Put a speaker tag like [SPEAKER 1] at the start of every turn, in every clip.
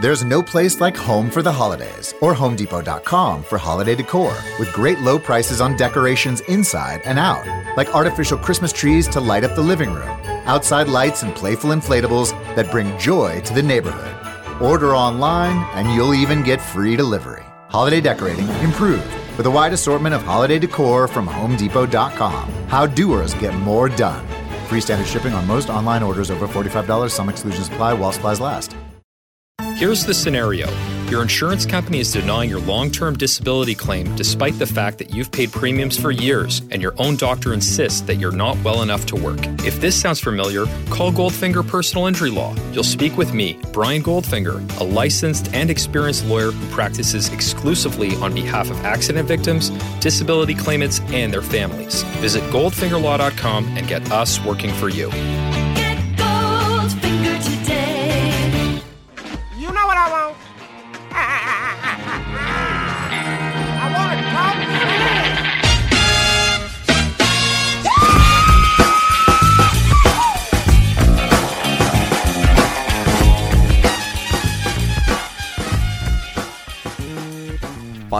[SPEAKER 1] There's no place like home for the holidays or HomeDepot.com for holiday decor with great low prices on decorations inside and out, like artificial Christmas trees to light up the living room, outside lights and playful inflatables that bring joy to the neighborhood. Order online and you'll even get free delivery. Holiday decorating improved with a wide assortment of holiday decor from HomeDepot.com. How doers get more done. Free standard shipping on most online orders over $45. Some exclusions apply while supplies last.
[SPEAKER 2] Here's the scenario your insurance company is denying your long term disability claim despite the fact that you've paid premiums for years and your own doctor insists that you're not well enough to work. If this sounds familiar, call Goldfinger Personal Injury Law. You'll speak with me, Brian Goldfinger, a licensed and experienced lawyer who practices exclusively on behalf of accident victims, disability claimants, and their families. Visit goldfingerlaw.com and get us working for you.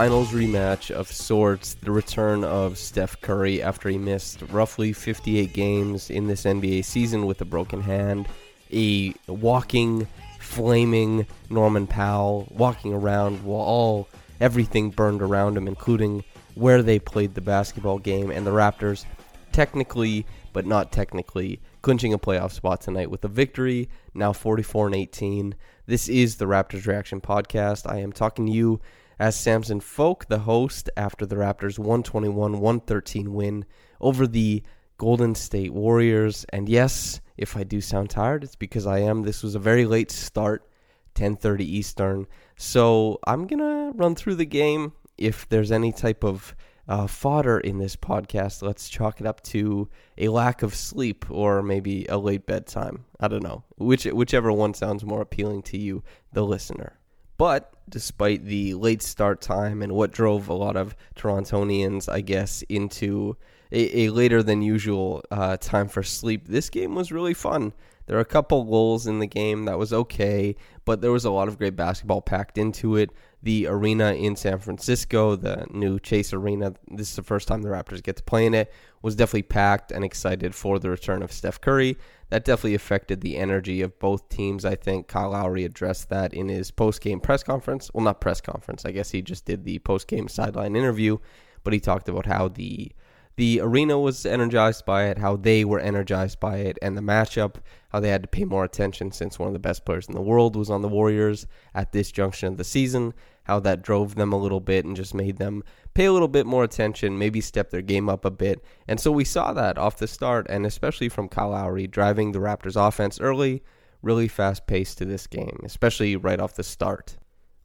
[SPEAKER 3] Finals rematch of sorts, the return of Steph Curry after he missed roughly 58 games in this NBA season with a broken hand, a walking, flaming Norman Powell walking around while all everything burned around him, including where they played the basketball game, and the Raptors technically, but not technically, clinching a playoff spot tonight with a victory, now 44 and 18. This is the Raptors Reaction Podcast. I am talking to you as Samson Folk, the host, after the Raptors' 121 113 win over the Golden State Warriors. And yes, if I do sound tired, it's because I am. This was a very late start, 10:30 Eastern. So I'm gonna run through the game. If there's any type of uh, fodder in this podcast, let's chalk it up to a lack of sleep or maybe a late bedtime. I don't know. Which whichever one sounds more appealing to you, the listener. But despite the late start time and what drove a lot of Torontonians, I guess, into a, a later than usual uh, time for sleep, this game was really fun. There were a couple goals in the game that was okay, but there was a lot of great basketball packed into it. The arena in San Francisco, the new Chase Arena, this is the first time the Raptors get to play in it, was definitely packed and excited for the return of Steph Curry. That definitely affected the energy of both teams. I think Kyle Lowry addressed that in his post game press conference. Well, not press conference. I guess he just did the post game sideline interview, but he talked about how the the arena was energized by it, how they were energized by it, and the matchup, how they had to pay more attention since one of the best players in the world was on the Warriors at this junction of the season, how that drove them a little bit and just made them pay a little bit more attention, maybe step their game up a bit. And so we saw that off the start, and especially from Kyle Lowry driving the Raptors offense early, really fast pace to this game, especially right off the start.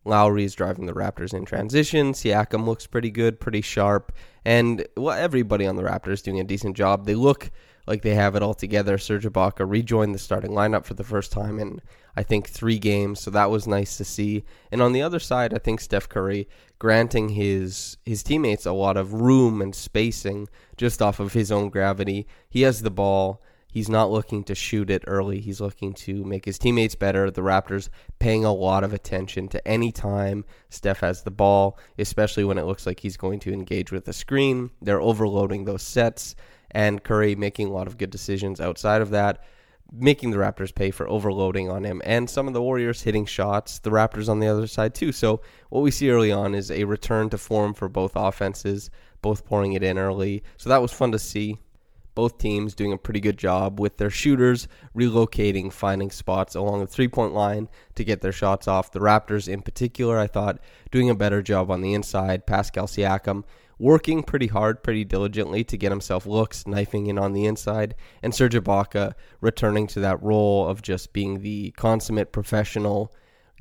[SPEAKER 3] Lowry is driving the Raptors in transition. Siakam looks pretty good, pretty sharp, and well, everybody on the Raptors doing a decent job. They look like they have it all together. Serge Ibaka rejoined the starting lineup for the first time in I think three games, so that was nice to see. And on the other side, I think Steph Curry granting his his teammates a lot of room and spacing just off of his own gravity. He has the ball. He's not looking to shoot it early. He's looking to make his teammates better. The Raptors paying a lot of attention to any time Steph has the ball, especially when it looks like he's going to engage with the screen. They're overloading those sets, and Curry making a lot of good decisions outside of that, making the Raptors pay for overloading on him, and some of the Warriors hitting shots, the Raptors on the other side too. So, what we see early on is a return to form for both offenses, both pouring it in early. So, that was fun to see both teams doing a pretty good job with their shooters relocating, finding spots along the three point line to get their shots off. The Raptors, in particular, I thought doing a better job on the inside. Pascal Siakam working pretty hard, pretty diligently to get himself looks, knifing in on the inside, and Serge Ibaka returning to that role of just being the consummate professional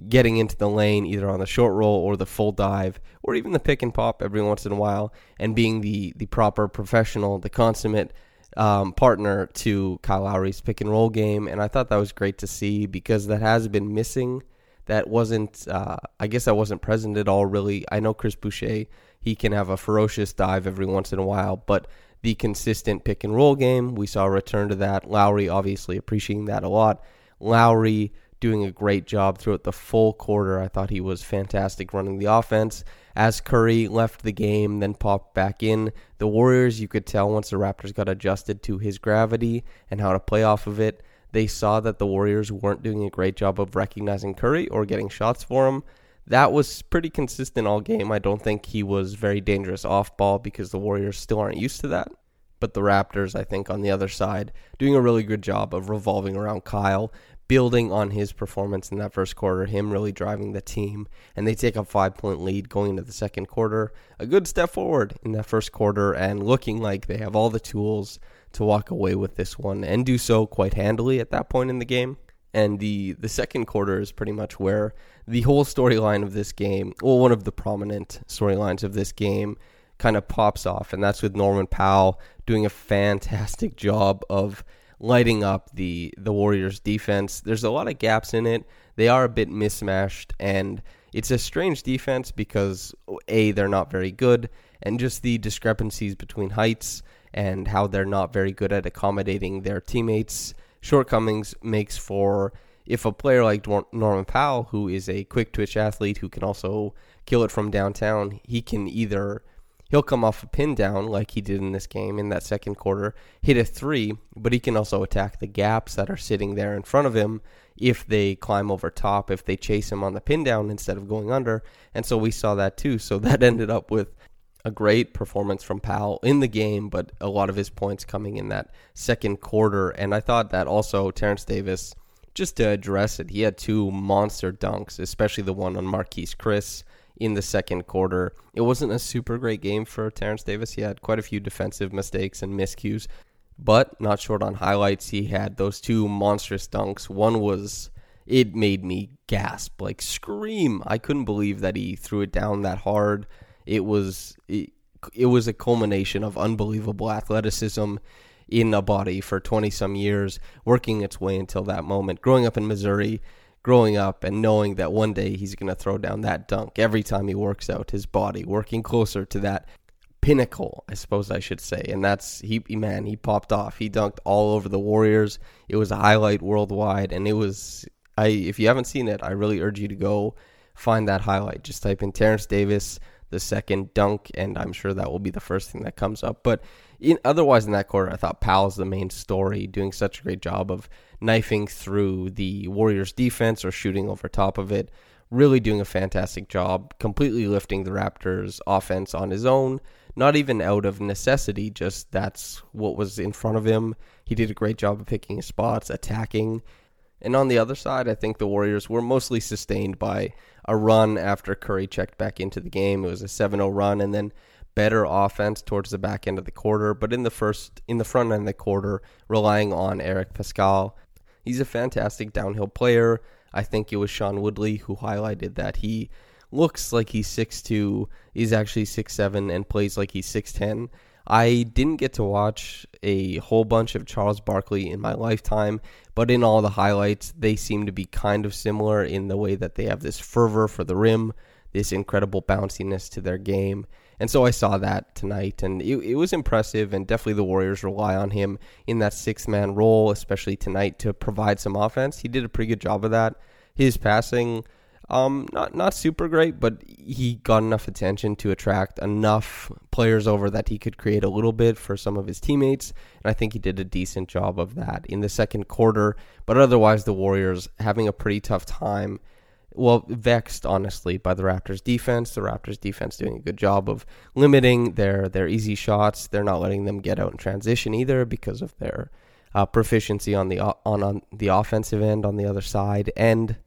[SPEAKER 3] getting into the lane either on the short roll or the full dive or even the pick and pop every once in a while and being the the proper professional the consummate um, partner to Kyle Lowry's pick and roll game, and I thought that was great to see because that has been missing. That wasn't, uh, I guess, that wasn't present at all. Really, I know Chris Boucher, he can have a ferocious dive every once in a while, but the consistent pick and roll game, we saw a return to that. Lowry obviously appreciating that a lot. Lowry doing a great job throughout the full quarter. I thought he was fantastic running the offense. As Curry left the game, then popped back in, the Warriors, you could tell once the Raptors got adjusted to his gravity and how to play off of it, they saw that the Warriors weren't doing a great job of recognizing Curry or getting shots for him. That was pretty consistent all game. I don't think he was very dangerous off ball because the Warriors still aren't used to that. But the Raptors, I think, on the other side, doing a really good job of revolving around Kyle, building on his performance in that first quarter, him really driving the team, and they take a five point lead going into the second quarter. A good step forward in that first quarter, and looking like they have all the tools to walk away with this one and do so quite handily at that point in the game. And the, the second quarter is pretty much where the whole storyline of this game, well, one of the prominent storylines of this game, kind of pops off, and that's with Norman Powell doing a fantastic job of lighting up the the Warriors defense. There's a lot of gaps in it. They are a bit mismatched and it's a strange defense because a they're not very good and just the discrepancies between heights and how they're not very good at accommodating their teammates shortcomings makes for if a player like Norman Powell who is a quick twitch athlete who can also kill it from downtown, he can either he'll come off a pin down like he did in this game in that second quarter, hit a three, but he can also attack the gaps that are sitting there in front of him if they climb over top, if they chase him on the pin down instead of going under. And so we saw that too. So that ended up with a great performance from Powell in the game, but a lot of his points coming in that second quarter. And I thought that also Terrence Davis, just to address it, he had two monster dunks, especially the one on Marquese Chriss in the second quarter. It wasn't a super great game for Terrence Davis. He had quite a few defensive mistakes and miscues, but not short on highlights. He had those two monstrous dunks. One was it made me gasp, like scream. I couldn't believe that he threw it down that hard. It was it, it was a culmination of unbelievable athleticism in a body for 20 some years, working its way until that moment. Growing up in Missouri, growing up and knowing that one day he's going to throw down that dunk every time he works out his body, working closer to that pinnacle, I suppose I should say. And that's he man, he popped off. He dunked all over the Warriors. It was a highlight worldwide and it was I if you haven't seen it, I really urge you to go find that highlight. Just type in Terrence Davis the second dunk and I'm sure that will be the first thing that comes up. But in, otherwise in that quarter, I thought Powell's the main story, doing such a great job of knifing through the Warriors defense or shooting over top of it. Really doing a fantastic job, completely lifting the Raptors offense on his own, not even out of necessity, just that's what was in front of him. He did a great job of picking his spots, attacking. And on the other side, I think the Warriors were mostly sustained by a run after Curry checked back into the game. It was a 7 0 run, and then better offense towards the back end of the quarter, but in the first in the front end of the quarter, relying on Eric Paschall He's a fantastic downhill player. I think it was Sean Woodley who highlighted that he looks like he's 6'2, he's actually 6'7 and plays like he's 6'10. I didn't get to watch a whole bunch of Charles Barkley in my lifetime, but in all the highlights, they seem to be kind of similar in the way that they have this fervor for the rim, this incredible bounciness to their game. And so I saw that tonight, and it, it was impressive. And definitely the Warriors rely on him in that six man role, especially tonight, to provide some offense. He did a pretty good job of that. His passing um, not not super great, but he got enough attention to attract enough players over that he could create a little bit for some of his teammates, and I think he did a decent job of that in the second quarter. But otherwise, the Warriors having a pretty tough time. Well, vexed honestly by the Raptors defense. The Raptors defense doing a good job of limiting their their easy shots. They're not letting them get out in transition either because of their uh, proficiency on the on on the offensive end on the other side and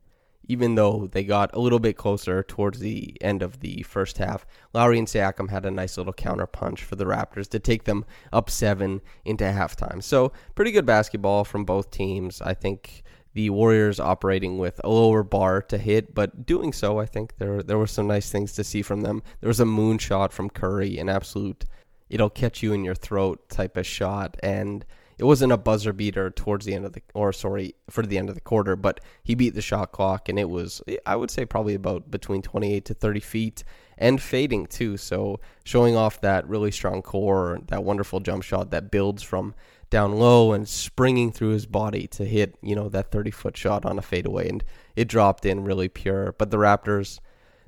[SPEAKER 3] even though they got a little bit closer towards the end of the first half. Lowry and Siakam had a nice little counter punch for the Raptors to take them up seven into halftime. So, pretty good basketball from both teams. I think the Warriors operating with a lower bar to hit, but doing so, I think there there were some nice things to see from them. There was a moonshot from Curry, an absolute it'll catch you in your throat type of shot, and it wasn't a buzzer beater towards the end of the or sorry for the end of the quarter but he beat the shot clock and it was i would say probably about between 28 to 30 feet and fading too so showing off that really strong core that wonderful jump shot that builds from down low and springing through his body to hit you know that 30 foot shot on a fadeaway and it dropped in really pure but the raptors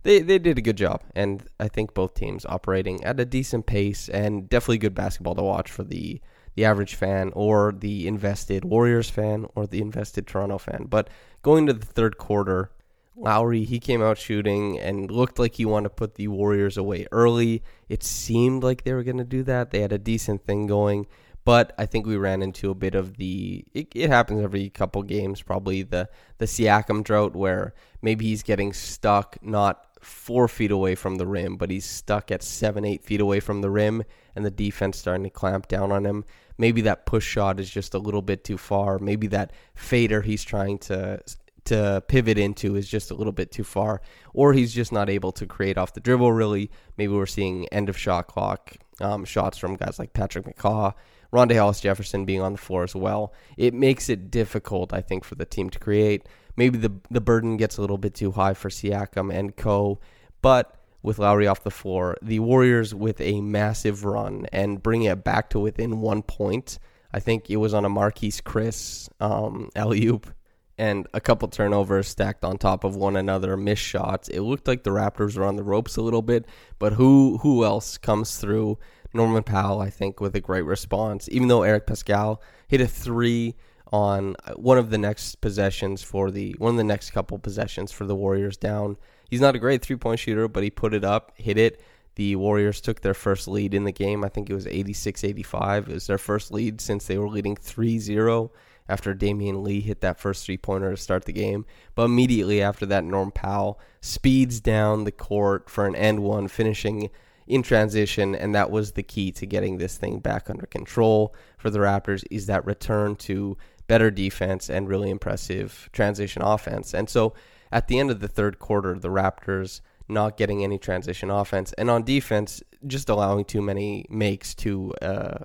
[SPEAKER 3] they, they did a good job and i think both teams operating at a decent pace and definitely good basketball to watch for the the average fan or the invested Warriors fan or the invested Toronto fan. But going to the third quarter, Lowry, he came out shooting and looked like he wanted to put the Warriors away early. It seemed like they were going to do that. They had a decent thing going, but I think we ran into a bit of the. It, it happens every couple games, probably the the Siakam drought, where maybe he's getting stuck, not four feet away from the rim, but he's stuck at seven, eight feet away from the rim, and the defense starting to clamp down on him. Maybe that push shot is just a little bit too far. Maybe that fader he's trying to to pivot into is just a little bit too far, or he's just not able to create off the dribble. Really, maybe we're seeing end of shot clock um, shots from guys like Patrick McCaw, Rondae Hollis Jefferson being on the floor as well. It makes it difficult, I think, for the team to create. Maybe the the burden gets a little bit too high for Siakam and Co. But with Lowry off the floor, the Warriors with a massive run and bringing it back to within one point. I think it was on a Marquese Chriss um, alley oop and a couple turnovers stacked on top of one another, missed shots. It looked like the Raptors were on the ropes a little bit, but who who else comes through? Norman Powell, I think, with a great response. Even though Eric Paschall hit a three on uh, one of the next possessions for the one of the next couple possessions for the Warriors down. He's not a great three point shooter, but he put it up, hit it. The Warriors took their first lead in the game. I think it was 86 85. It was their first lead since they were leading 3 0 after Damion Lee hit that first three pointer to start the game. But immediately after that, Norm Powell speeds down the court for an end one, finishing in transition, and that was the key to getting this thing back under control for the Raptors. Is that return to better defense and really impressive transition offense. And so at the end of the third quarter, the Raptors not getting any transition offense, and on defense, just allowing too many makes to uh,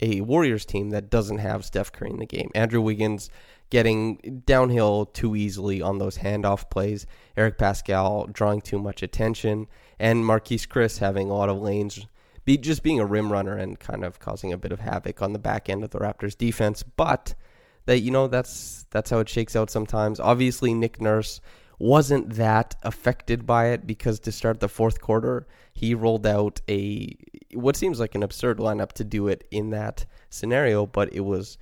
[SPEAKER 3] a Warriors team that doesn't have Steph Curry in the game. Andrew Wiggins getting downhill too easily on those handoff plays. Eric Paschall drawing too much attention, and Marquese Chriss having a lot of lanes. Be, just being a rim runner and kind of causing a bit of havoc on the back end of the Raptors defense. But that you know that's that's how it shakes out sometimes. Obviously, Nick Nurse wasn't that affected by it because to start the fourth quarter, he rolled out a what seems like an absurd lineup to do it in that scenario, but it was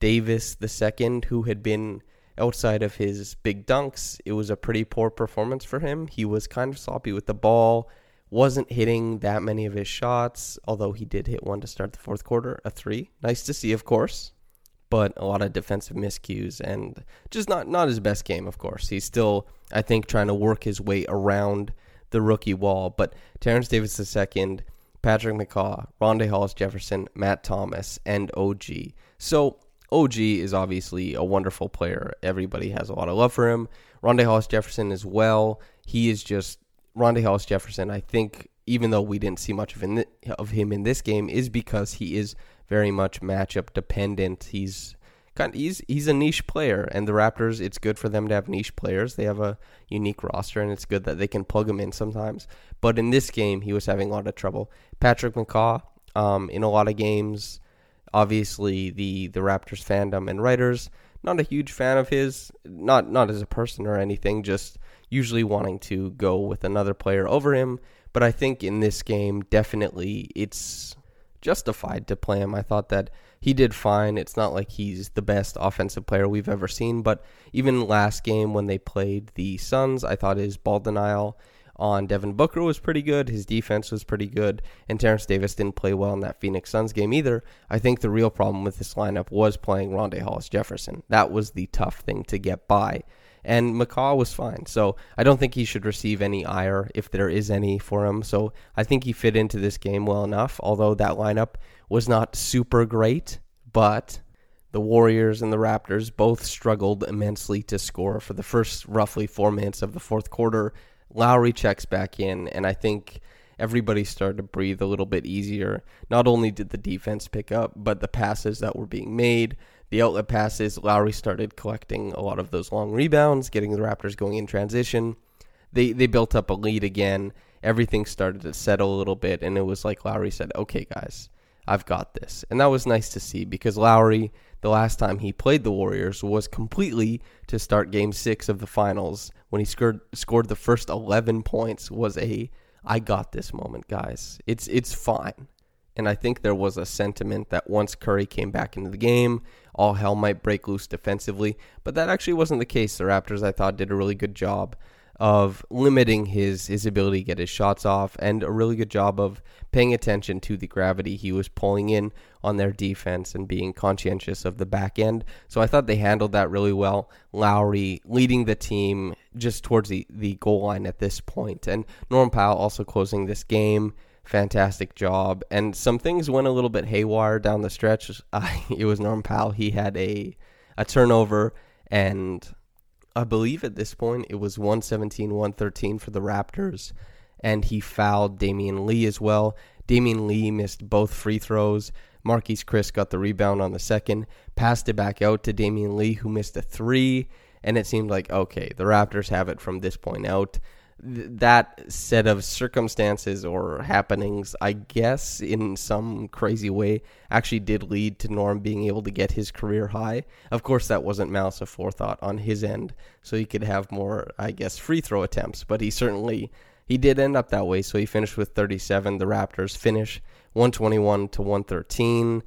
[SPEAKER 3] Davis second who had been outside of his big dunks. It was a pretty poor performance for him. He was kind of sloppy with the ball, wasn't hitting that many of his shots, although he did hit one to start the fourth quarter, a three. Nice to see, of course but a lot of defensive miscues and just not not his best game. Of course, he's still I think trying to work his way around the rookie wall. But Terrence Davis II, Patrick McCaw, Rondae Hollis Jefferson, Matt Thomas, and OG. So OG is obviously a wonderful player. Everybody has a lot of love for him. Rondae Hollis Jefferson as well. He is just Rondae Hollis Jefferson. I think even though we didn't see much of, in of him in this game, is because he is very much matchup dependent. He's kind of, he's he's a niche player, and the Raptors. It's good for them to have niche players. They have a unique roster, and it's good that they can plug him in sometimes. But in this game, he was having a lot of trouble. Patrick McCaw, um, in a lot of games, obviously the the Raptors fandom and writers not a huge fan of his, not not as a person or anything, just usually wanting to go with another player over him. But I think in this game, definitely it's justified to play him. I thought that he did fine. It's not like he's the best offensive player we've ever seen, but even last game when they played the Suns, I thought his ball denial on Devin Booker was pretty good. His defense was pretty good. And Terrence Davis didn't play well in that Phoenix Suns game either. I think the real problem with this lineup was playing Rondae Hollis Jefferson. That was the tough thing to get by. And McCaw was fine. So I don't think he should receive any ire if there is any for him. So I think he fit into this game well enough, although that lineup was not super great. But the Warriors and the Raptors both struggled immensely to score for the first roughly four minutes of the fourth quarter. Lowry checks back in, and I think everybody started to breathe a little bit easier. Not only did the defense pick up, but the passes that were being made, the outlet passes, Lowry started collecting a lot of those long rebounds, getting the Raptors going in transition. They they built up a lead again. Everything started to settle a little bit, and it was like Lowry said, "Okay, guys, I've got this," and that was nice to see because Lowry, the last time he played the Warriors, was completely to start Game Six of the Finals when he scored scored the first 11 points was a I got this moment, guys. It's it's fine. And I think there was a sentiment that once Curry came back into the game, all hell might break loose defensively, but that actually wasn't the case. The Raptors I thought did a really good job of limiting his his ability to get his shots off and a really good job of paying attention to the gravity he was pulling in on their defense and being conscientious of the back end. So I thought they handled that really well. Lowry leading the team just towards the, the goal line at this point. And Norm Powell also closing this game. Fantastic job. And some things went a little bit haywire down the stretch. Uh, it was Norm Powell. He had a a turnover and I believe at this point it was 117 113 for the Raptors, and he fouled Damion Lee as well. Damion Lee missed both free throws. Marquese Chriss got the rebound on the second, passed it back out to Damion Lee, who missed a three, and it seemed like, okay, the Raptors have it from this point out that set of circumstances or happenings, I guess, in some crazy way, actually did lead to Norm being able to get his career high. Of course, that wasn't malice of forethought on his end, so he could have more, I guess, free throw attempts. But he certainly he did end up that way. So he finished with 37. The Raptors finish 121 to 113.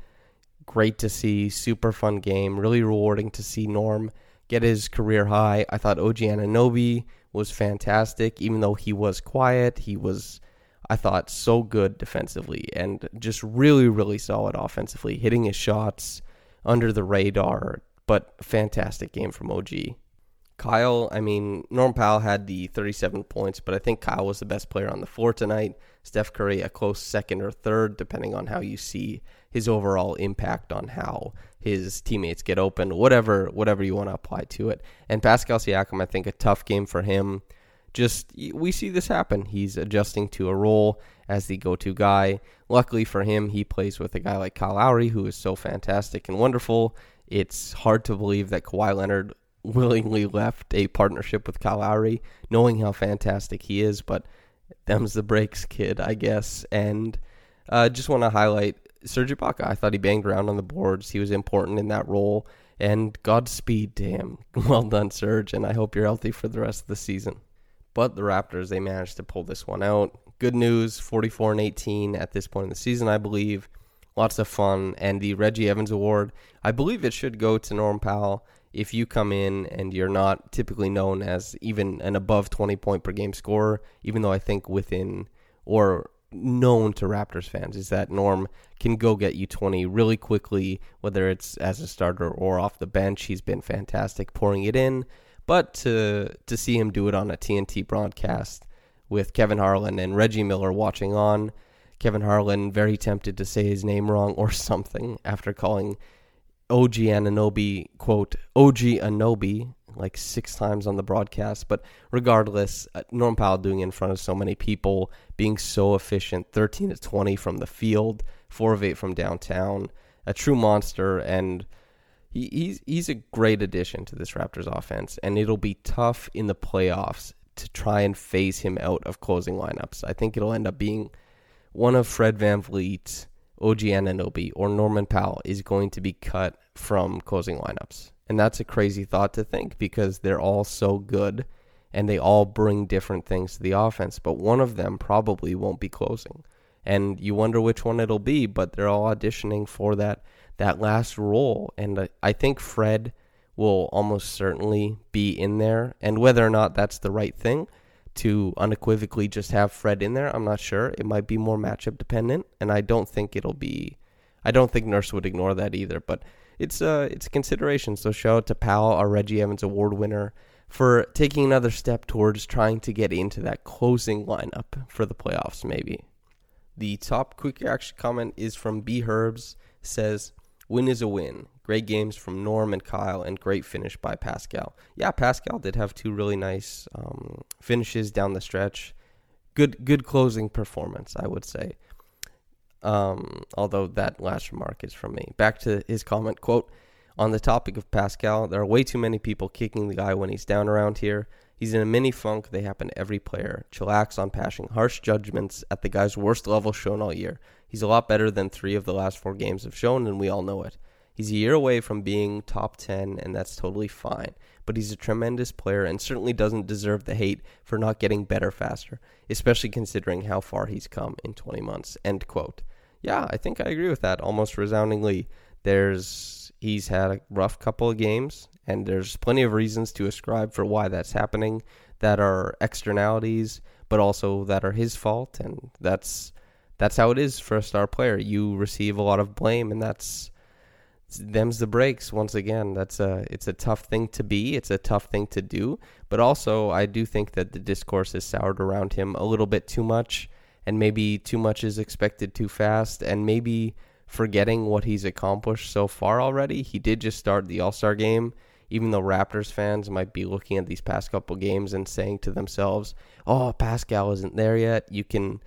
[SPEAKER 3] Great to see, super fun game, really rewarding to see Norm get his career high. I thought OG Anunoby was fantastic. Even though he was quiet, he was, I thought, so good defensively and just really, really solid offensively, hitting his shots under the radar. But fantastic game from OG. Kyle, I mean, Norm Powell had the 37 points, but I think Kyle was the best player on the floor tonight. Steph Curry, a close second or third, depending on how you see his overall impact on how his teammates get open, whatever whatever you want to apply to it. And Pascal Siakam, I think a tough game for him. Just we see this happen. He's adjusting to a role as the go-to guy. Luckily for him, he plays with a guy like Kyle Lowry, who is so fantastic and wonderful. It's hard to believe that Kawhi Leonard willingly left a partnership with Kyle Lowry, knowing how fantastic he is. But them's the breaks, kid, I guess. And uh, just want to highlight Serge Ibaka. I thought he banged around on the boards. He was important in that role. And Godspeed to him. Well done, Serge. And I hope you're healthy for the rest of the season. But the Raptors, they managed to pull this one out. Good news 44 and 18 at this point in the season, I believe. Lots of fun. And the Reggie Evans Award, I believe it should go to Norm Powell if you come in and you're not typically known as even an above 20 point per game scorer, even though I think within or known to Raptors fans is that Norm can go get you 20 really quickly, whether it's as a starter or off the bench. He's been fantastic pouring it in. But to to see him do it on a TNT broadcast with Kevin Harlan and Reggie Miller watching on, Kevin Harlan very tempted to say his name wrong or something after calling OG Anunoby, quote, OG Anobi, like six times on the broadcast. But regardless, uh, Norm Powell doing it in front of so many people, being so efficient 13 to 20 from the field, 4 of 8 from downtown, a true monster. And he, he's, he's a great addition to this Raptors offense. And it'll be tough in the playoffs to try and phase him out of closing lineups. I think it'll end up being one of Fred VanVleet, OG Anunoby, or Norman Powell is going to be cut from closing lineups. And that's a crazy thought to think because they're all so good and they all bring different things to the offense, but one of them probably won't be closing. And you wonder which one it'll be, but they're all auditioning for that that last role. And I think Fred will almost certainly be in there. And whether or not that's the right thing to unequivocally just have Fred in there, I'm not sure. It might be more matchup dependent, and I don't think it'll be. I don't think Nurse would ignore that either. But it's a it's a consideration. So shout out to Powell, our Reggie Evans Award winner, for taking another step towards trying to get into that closing lineup for the playoffs. Maybe. The top quick reaction comment is from B Herbs. Says, "Win is a win. Great games from Norm and Kyle, and great finish by Pascal. Yeah, Pascal did have two really nice um, finishes down the stretch. Good, good closing performance, I would say. Um, although that last remark is from me. Back to his comment quote on the topic of Pascal. There are way too many people kicking the guy when he's down around here. He's in a mini funk. They happen to every player. Chillax on passing harsh judgments at the guy's worst level shown all year. He's a lot better than three of the last four games have shown, and we all know it. He's a year away from being top 10, and that's totally fine. But he's a tremendous player and certainly doesn't deserve the hate for not getting better faster, especially considering how far he's come in 20 months. End quote. Yeah, I think I agree with that almost resoundingly. There's he's had a rough couple of games, and there's plenty of reasons to ascribe for why that's happening that are externalities, but also that are his fault, and that's that's how it is for a star player. You receive a lot of blame, and that's them's the breaks once again that's a it's a tough thing to be it's a tough thing to do but also i do think that the discourse is soured around him a little bit too much and maybe too much is expected too fast and maybe forgetting what he's accomplished so far already he did just start the all-star game even though raptors fans might be looking at these past couple games and saying to themselves oh pascal isn't there yet you can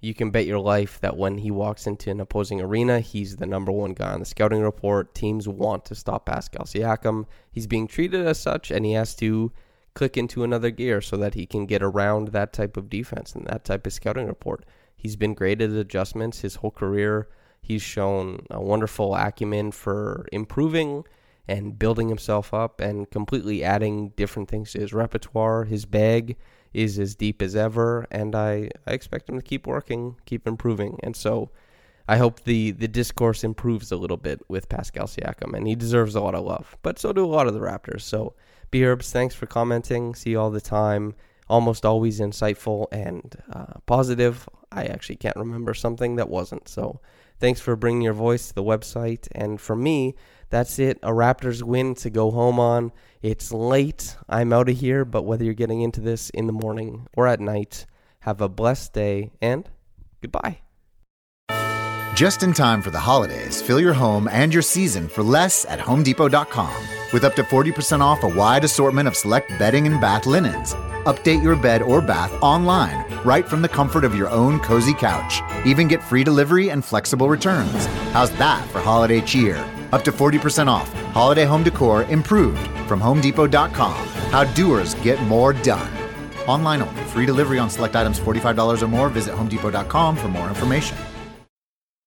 [SPEAKER 3] you can bet your life that when he walks into an opposing arena, he's the number one guy on the scouting report. Teams want to stop Pascal Siakam. He's being treated as such, and he has to click into another gear so that he can get around that type of defense and that type of scouting report. He's been great at adjustments his whole career. He's shown a wonderful acumen for improving and building himself up and completely adding different things to his repertoire, his bag is as deep as ever, and I, I expect him to keep working, keep improving. And so I hope the, the discourse improves a little bit with Pascal Siakam, and he deserves a lot of love. But so do a lot of the Raptors. So, B thanks for commenting. See you all the time. Almost always insightful and uh, positive. I actually can't remember something that wasn't. So, thanks for bringing your voice to the website. And for me, that's it. A Raptors win to go home on. It's late. I'm out of here, but whether you're getting into this in the morning or at night, have a blessed day and goodbye.
[SPEAKER 1] Just in time for the holidays, fill your home and your season for less at HomeDepot.com. With up to 40% off a wide assortment of select bedding and bath linens. Update your bed or bath online, right from the comfort of your own cozy couch. Even get free delivery and flexible returns. How's that for holiday cheer? Up to 40% off. Holiday home decor improved from HomeDepot.com. How doers get more done. Online only. Free delivery on select items $45 or more. Visit HomeDepot.com for more information.